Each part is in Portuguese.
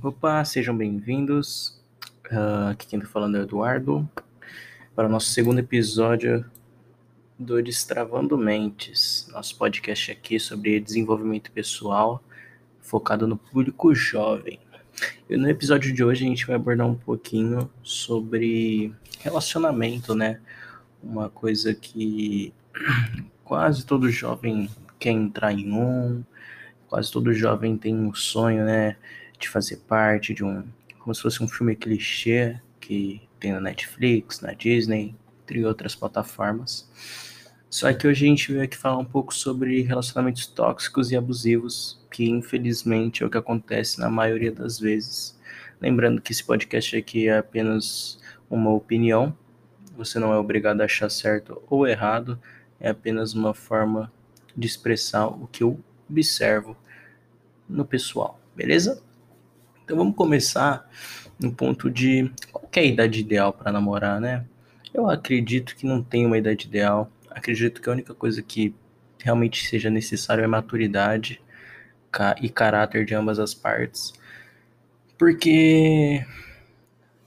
Opa, sejam bem-vindos. Uh, aqui quem está falando é o Eduardo para o nosso segundo episódio do Destravando Mentes, nosso podcast aqui sobre desenvolvimento pessoal focado no público jovem. E no episódio de hoje a gente vai abordar um pouquinho sobre relacionamento, né? Uma coisa que quase todo jovem quer entrar em um, quase todo jovem tem um sonho, né? De fazer parte de um. Como se fosse um filme clichê que tem na Netflix, na Disney, entre outras plataformas. Só que hoje a gente veio aqui falar um pouco sobre relacionamentos tóxicos e abusivos, que infelizmente é o que acontece na maioria das vezes. Lembrando que esse podcast aqui é apenas uma opinião, você não é obrigado a achar certo ou errado, é apenas uma forma de expressar o que eu observo no pessoal, beleza? Então vamos começar no ponto de qual é a idade ideal para namorar, né? Eu acredito que não tem uma idade ideal. Acredito que a única coisa que realmente seja necessário é maturidade e caráter de ambas as partes. Porque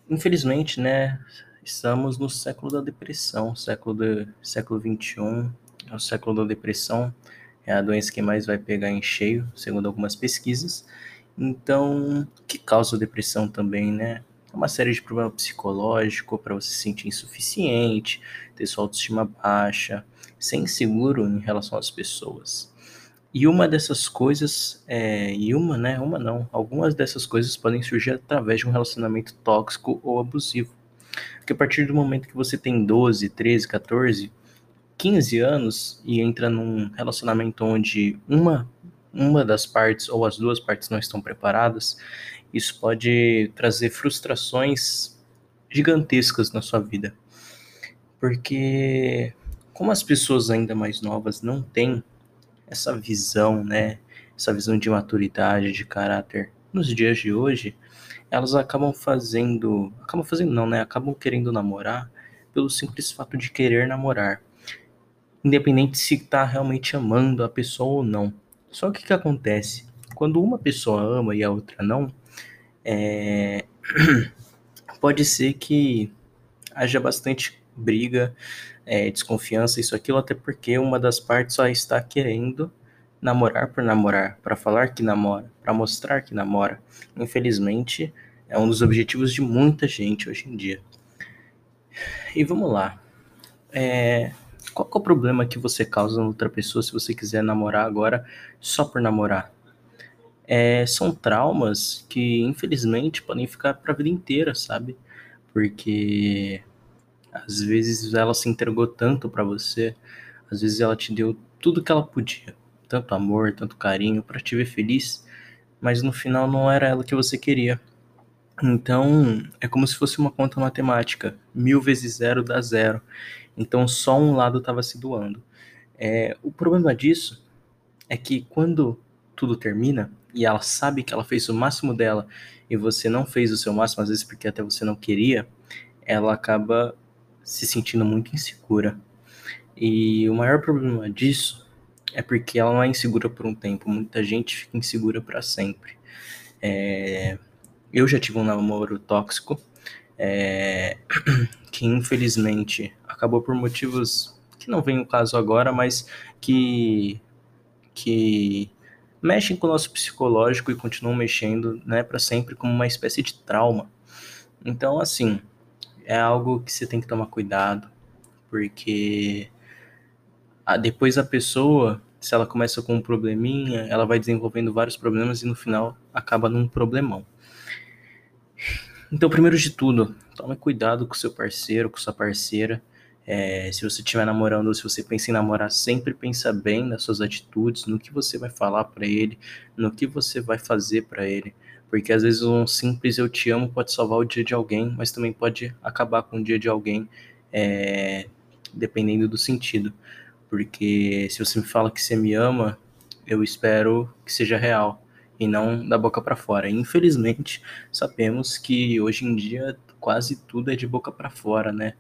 infelizmente, né, estamos no século da depressão, século do século 21, é o século da depressão. É a doença que mais vai pegar em cheio, segundo algumas pesquisas. Então, que causa depressão também, né? É uma série de problemas psicológicos para você se sentir insuficiente, ter sua autoestima baixa, ser inseguro em relação às pessoas. E uma dessas coisas, é, e uma, né? Uma não. Algumas dessas coisas podem surgir através de um relacionamento tóxico ou abusivo. Porque a partir do momento que você tem 12, 13, 14, 15 anos e entra num relacionamento onde uma uma das partes ou as duas partes não estão preparadas, isso pode trazer frustrações gigantescas na sua vida. Porque como as pessoas ainda mais novas não têm essa visão, né, essa visão de maturidade, de caráter nos dias de hoje, elas acabam fazendo, acabam fazendo não, né, acabam querendo namorar pelo simples fato de querer namorar. Independente se está realmente amando a pessoa ou não. Só que o que acontece? Quando uma pessoa ama e a outra não, é... pode ser que haja bastante briga, é, desconfiança, isso aquilo, até porque uma das partes só está querendo namorar por namorar, para falar que namora, para mostrar que namora. Infelizmente, é um dos objetivos de muita gente hoje em dia. E vamos lá. É, qual é o problema que você causa na outra pessoa se você quiser namorar agora só por namorar? É, são traumas que, infelizmente, podem ficar para a vida inteira, sabe? Porque às vezes ela se entregou tanto para você, às vezes ela te deu tudo que ela podia, tanto amor, tanto carinho para te ver feliz, mas no final não era ela que você queria. Então, é como se fosse uma conta matemática. Mil vezes zero dá zero. Então, só um lado estava se doando. É, o problema disso é que quando tudo termina e ela sabe que ela fez o máximo dela e você não fez o seu máximo, às vezes porque até você não queria, ela acaba se sentindo muito insegura. E o maior problema disso é porque ela não é insegura por um tempo, muita gente fica insegura para sempre. É, eu já tive um namoro tóxico, é, que infelizmente acabou por motivos que não vem o caso agora, mas que, que mexem com o nosso psicológico e continuam mexendo, né, para sempre como uma espécie de trauma. Então, assim, é algo que você tem que tomar cuidado, porque depois a pessoa, se ela começa com um probleminha, ela vai desenvolvendo vários problemas e no final acaba num problemão. Então, primeiro de tudo, tome cuidado com seu parceiro, com sua parceira. É, se você estiver namorando ou se você pensa em namorar, sempre pensa bem nas suas atitudes, no que você vai falar para ele, no que você vai fazer para ele. Porque às vezes um simples eu te amo pode salvar o dia de alguém, mas também pode acabar com o dia de alguém, é, dependendo do sentido. Porque se você me fala que você me ama, eu espero que seja real e não da boca para fora. Infelizmente, sabemos que hoje em dia quase tudo é de boca para fora, né?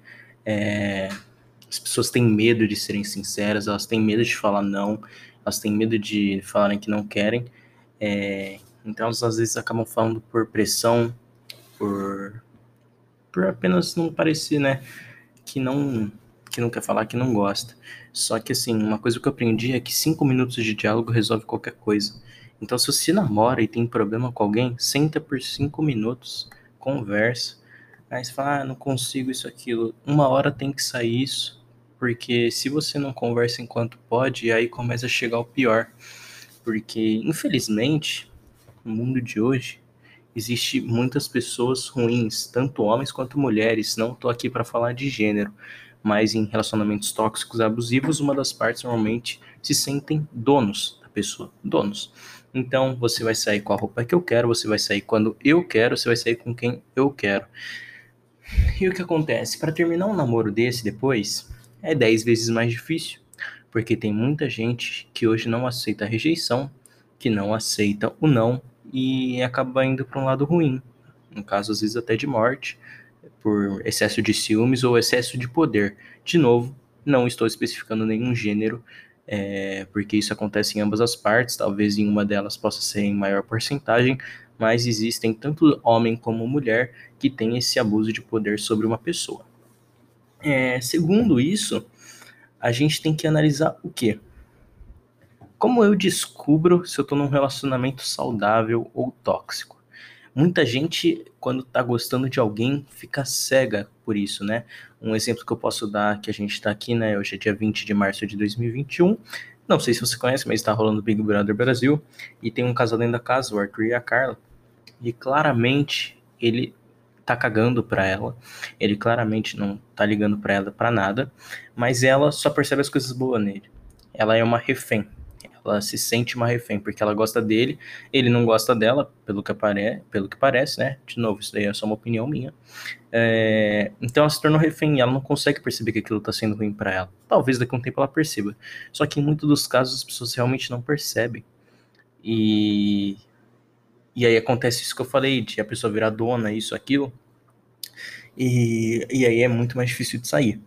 É, as pessoas têm medo de serem sinceras, elas têm medo de falar não, elas têm medo de falarem que não querem. É, Então elas às vezes acabam falando por pressão, por por apenas não parecer, né, que não que não quer falar que não gosta. Só que assim, uma coisa que eu aprendi é que cinco minutos de diálogo resolve qualquer coisa. Então se você namora e tem problema com alguém, senta por cinco minutos, conversa. Aí você fala, ah, não consigo isso, aquilo. Uma hora tem que sair isso, porque se você não conversa enquanto pode, aí começa a chegar o pior. Porque, infelizmente, no mundo de hoje, existe muitas pessoas ruins, tanto homens quanto mulheres. Não estou aqui para falar de gênero, mas em relacionamentos tóxicos abusivos, uma das partes normalmente se sentem donos da pessoa, donos. Então, você vai sair com a roupa que eu quero, você vai sair quando eu quero, você vai sair com quem eu quero. E o que acontece? Para terminar um namoro desse depois, é 10 vezes mais difícil, porque tem muita gente que hoje não aceita a rejeição, que não aceita o não e acaba indo para um lado ruim. No caso, às vezes até de morte, por excesso de ciúmes ou excesso de poder. De novo, não estou especificando nenhum gênero, é, porque isso acontece em ambas as partes, talvez em uma delas possa ser em maior porcentagem, mas existem tanto homem como mulher que tem esse abuso de poder sobre uma pessoa. É, segundo isso, a gente tem que analisar o quê? Como eu descubro se eu estou num relacionamento saudável ou tóxico? Muita gente, quando está gostando de alguém, fica cega por isso, né? Um exemplo que eu posso dar, que a gente está aqui, né? Hoje é dia 20 de março de 2021. Não sei se você conhece, mas está rolando Big Brother Brasil. E tem um casal dentro da casa, o Arthur e a Carla. E claramente ele tá cagando pra ela. Ele claramente não tá ligando pra ela pra nada. Mas ela só percebe as coisas boas nele. Ela é uma refém ela se sente uma refém, porque ela gosta dele, ele não gosta dela, pelo que, apare pelo que parece, né? De novo, isso daí é só uma opinião minha. É... Então ela se tornou refém e ela não consegue perceber que aquilo está sendo ruim para ela. Talvez daqui a um tempo ela perceba. Só que em muitos dos casos as pessoas realmente não percebem. E. E aí acontece isso que eu falei, de a pessoa virar dona, isso, aquilo. E, e aí é muito mais difícil de sair.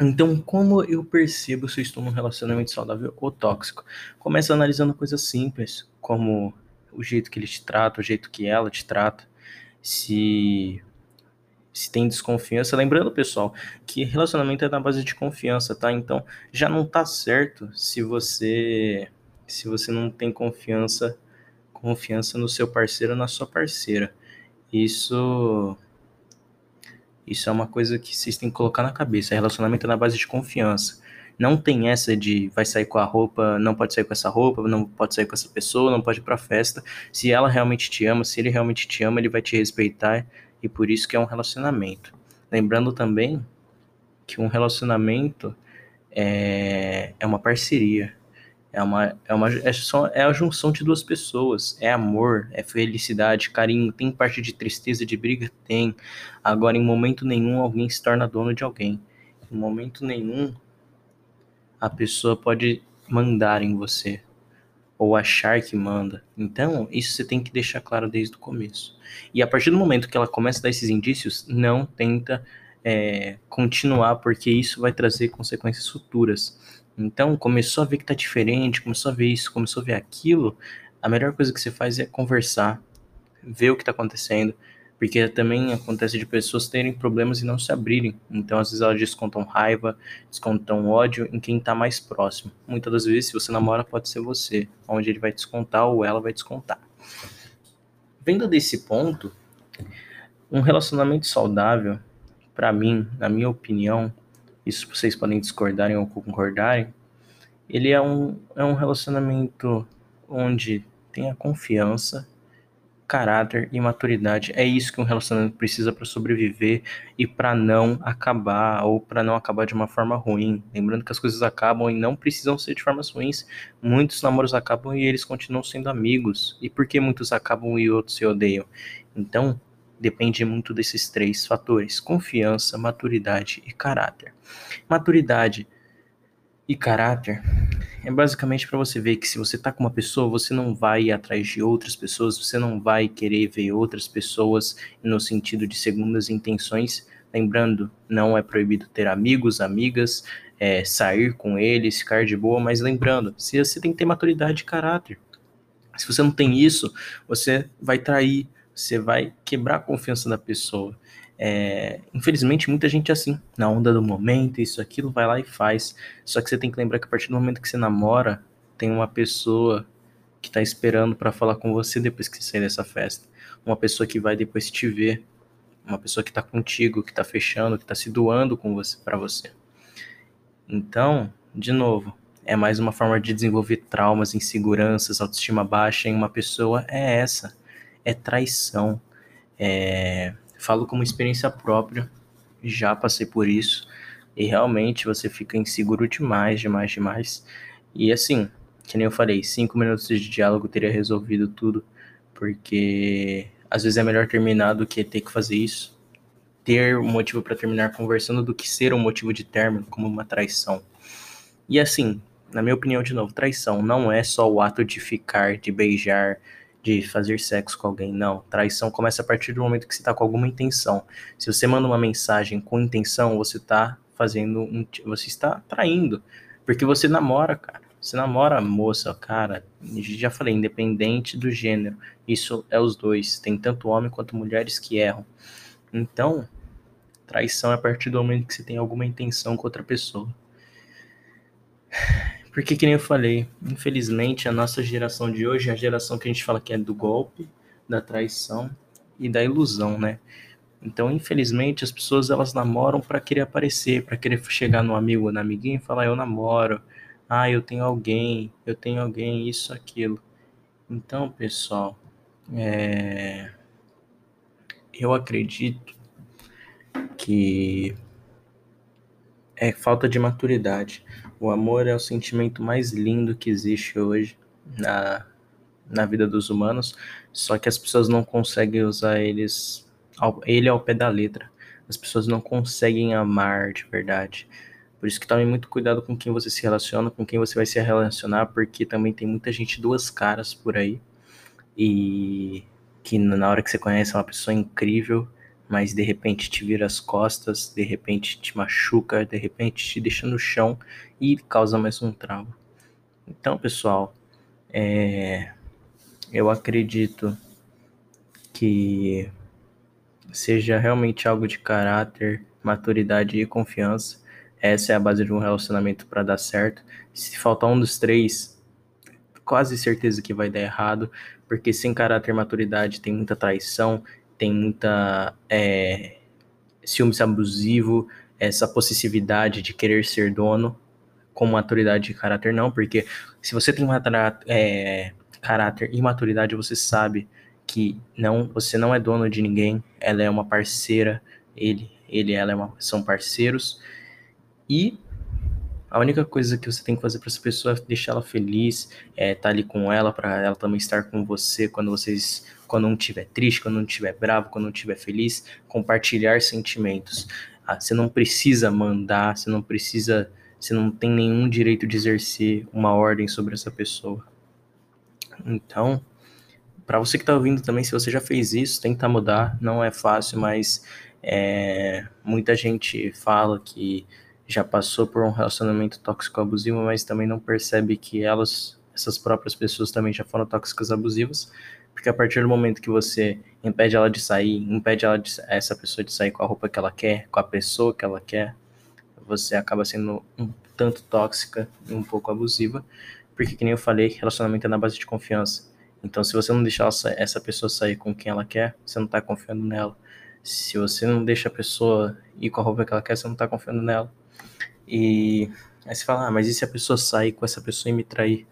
Então, como eu percebo se eu estou num relacionamento saudável ou tóxico? Começa analisando coisas simples, como o jeito que ele te trata, o jeito que ela te trata, se se tem desconfiança. Lembrando, pessoal, que relacionamento é na base de confiança, tá? Então, já não tá certo se você se você não tem confiança confiança no seu parceiro na sua parceira. Isso isso é uma coisa que vocês têm que colocar na cabeça. Relacionamento é na base de confiança. Não tem essa de vai sair com a roupa, não pode sair com essa roupa, não pode sair com essa pessoa, não pode ir pra festa. Se ela realmente te ama, se ele realmente te ama, ele vai te respeitar e por isso que é um relacionamento. Lembrando também que um relacionamento é, é uma parceria. É uma, é uma é só é a junção de duas pessoas. É amor, é felicidade, carinho. Tem parte de tristeza, de briga? Tem. Agora, em momento nenhum, alguém se torna dono de alguém. Em momento nenhum, a pessoa pode mandar em você. Ou achar que manda. Então, isso você tem que deixar claro desde o começo. E a partir do momento que ela começa a dar esses indícios, não tenta é, continuar, porque isso vai trazer consequências futuras. Então, começou a ver que tá diferente, começou a ver isso, começou a ver aquilo, a melhor coisa que você faz é conversar, ver o que tá acontecendo, porque também acontece de pessoas terem problemas e não se abrirem. Então, às vezes elas descontam raiva, descontam ódio em quem tá mais próximo. Muitas das vezes, se você namora, pode ser você, onde ele vai descontar ou ela vai descontar. Vendo desse ponto, um relacionamento saudável, para mim, na minha opinião, isso vocês podem discordarem ou concordarem, ele é um, é um relacionamento onde tem a confiança, caráter e maturidade. É isso que um relacionamento precisa para sobreviver e para não acabar ou para não acabar de uma forma ruim. Lembrando que as coisas acabam e não precisam ser de formas ruins. Muitos namoros acabam e eles continuam sendo amigos. E por que muitos acabam e outros se odeiam? Então, depende muito desses três fatores: confiança, maturidade e caráter. Maturidade e caráter é basicamente para você ver que se você tá com uma pessoa, você não vai ir atrás de outras pessoas, você não vai querer ver outras pessoas no sentido de segundas intenções. Lembrando, não é proibido ter amigos, amigas, é, sair com eles, ficar de boa, mas lembrando, você tem que ter maturidade e caráter. Se você não tem isso, você vai trair, você vai quebrar a confiança da pessoa. É, infelizmente, muita gente é assim, na onda do momento, isso, aquilo, vai lá e faz. Só que você tem que lembrar que a partir do momento que você namora, tem uma pessoa que tá esperando para falar com você depois que você sair dessa festa. Uma pessoa que vai depois te ver. Uma pessoa que tá contigo, que tá fechando, que tá se doando com você para você. Então, de novo, é mais uma forma de desenvolver traumas, inseguranças, autoestima baixa em uma pessoa. É essa. É traição. É falo como experiência própria, já passei por isso, e realmente você fica inseguro demais, demais, demais. E assim, que nem eu falei, cinco minutos de diálogo teria resolvido tudo, porque às vezes é melhor terminar do que ter que fazer isso. Ter um motivo para terminar conversando do que ser um motivo de término, como uma traição. E assim, na minha opinião, de novo, traição não é só o ato de ficar, de beijar, de fazer sexo com alguém. Não, traição começa a partir do momento que você está com alguma intenção. Se você manda uma mensagem com intenção, você está fazendo um, você está traindo, porque você namora, cara. Você namora moça, cara. Já falei, independente do gênero. Isso é os dois. Tem tanto homem quanto mulheres que erram. Então, traição é a partir do momento que você tem alguma intenção com outra pessoa. Porque, que nem eu falei, infelizmente a nossa geração de hoje é a geração que a gente fala que é do golpe, da traição e da ilusão, né? Então, infelizmente, as pessoas elas namoram para querer aparecer, para querer chegar no amigo ou na amiguinha e falar: eu namoro, ah, eu tenho alguém, eu tenho alguém, isso, aquilo. Então, pessoal, é... eu acredito que é falta de maturidade. O amor é o sentimento mais lindo que existe hoje na, na vida dos humanos, só que as pessoas não conseguem usar eles ao, ele ao pé da letra. As pessoas não conseguem amar de verdade. Por isso que tome muito cuidado com quem você se relaciona, com quem você vai se relacionar, porque também tem muita gente duas caras por aí. E que na hora que você conhece é uma pessoa incrível, mas de repente te vira as costas, de repente te machuca, de repente te deixa no chão e causa mais um trauma. Então, pessoal, é, eu acredito que seja realmente algo de caráter, maturidade e confiança. Essa é a base de um relacionamento para dar certo. Se faltar um dos três, quase certeza que vai dar errado, porque sem caráter e maturidade tem muita traição, tem muita é, ciúmes abusivo, essa possessividade de querer ser dono, com maturidade de caráter não, porque se você tem é, caráter e maturidade, você sabe que não, você não é dono de ninguém, ela é uma parceira, ele, ele, ela é uma, são parceiros. E a única coisa que você tem que fazer para essa pessoa é deixar ela feliz, é estar tá ali com ela para ela também estar com você quando vocês quando um estiver triste, quando um estiver bravo, quando um estiver feliz, compartilhar sentimentos. Ah, você não precisa mandar, você não precisa, você não tem nenhum direito de exercer uma ordem sobre essa pessoa. Então, para você que está ouvindo também, se você já fez isso, tenta mudar. Não é fácil, mas é, muita gente fala que já passou por um relacionamento tóxico abusivo, mas também não percebe que elas, essas próprias pessoas também já foram tóxicas abusivas. Porque a partir do momento que você impede ela de sair, impede ela de, essa pessoa de sair com a roupa que ela quer, com a pessoa que ela quer, você acaba sendo um tanto tóxica e um pouco abusiva. Porque, que nem eu falei, relacionamento é na base de confiança. Então, se você não deixar essa pessoa sair com quem ela quer, você não tá confiando nela. Se você não deixa a pessoa ir com a roupa que ela quer, você não tá confiando nela. E aí você fala, ah, mas e se a pessoa sair com essa pessoa e me trair?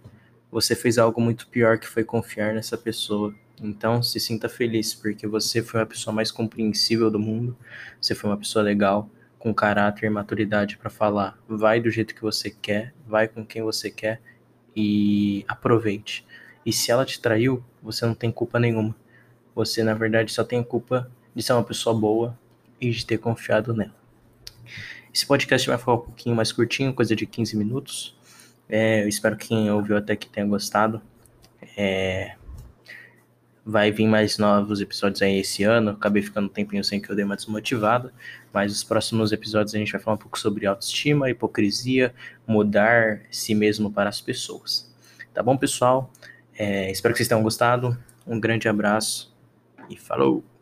você fez algo muito pior que foi confiar nessa pessoa. Então, se sinta feliz, porque você foi a pessoa mais compreensível do mundo, você foi uma pessoa legal, com caráter e maturidade para falar. Vai do jeito que você quer, vai com quem você quer e aproveite. E se ela te traiu, você não tem culpa nenhuma. Você, na verdade, só tem culpa de ser uma pessoa boa e de ter confiado nela. Esse podcast vai ficar um pouquinho mais curtinho, coisa de 15 minutos. É, eu espero que quem ouviu até que tenha gostado. É, vai vir mais novos episódios aí esse ano. Acabei ficando um tempinho sem que eu dei uma desmotivada. Mas os próximos episódios a gente vai falar um pouco sobre autoestima, hipocrisia, mudar si mesmo para as pessoas. Tá bom, pessoal? É, espero que vocês tenham gostado. Um grande abraço e falou!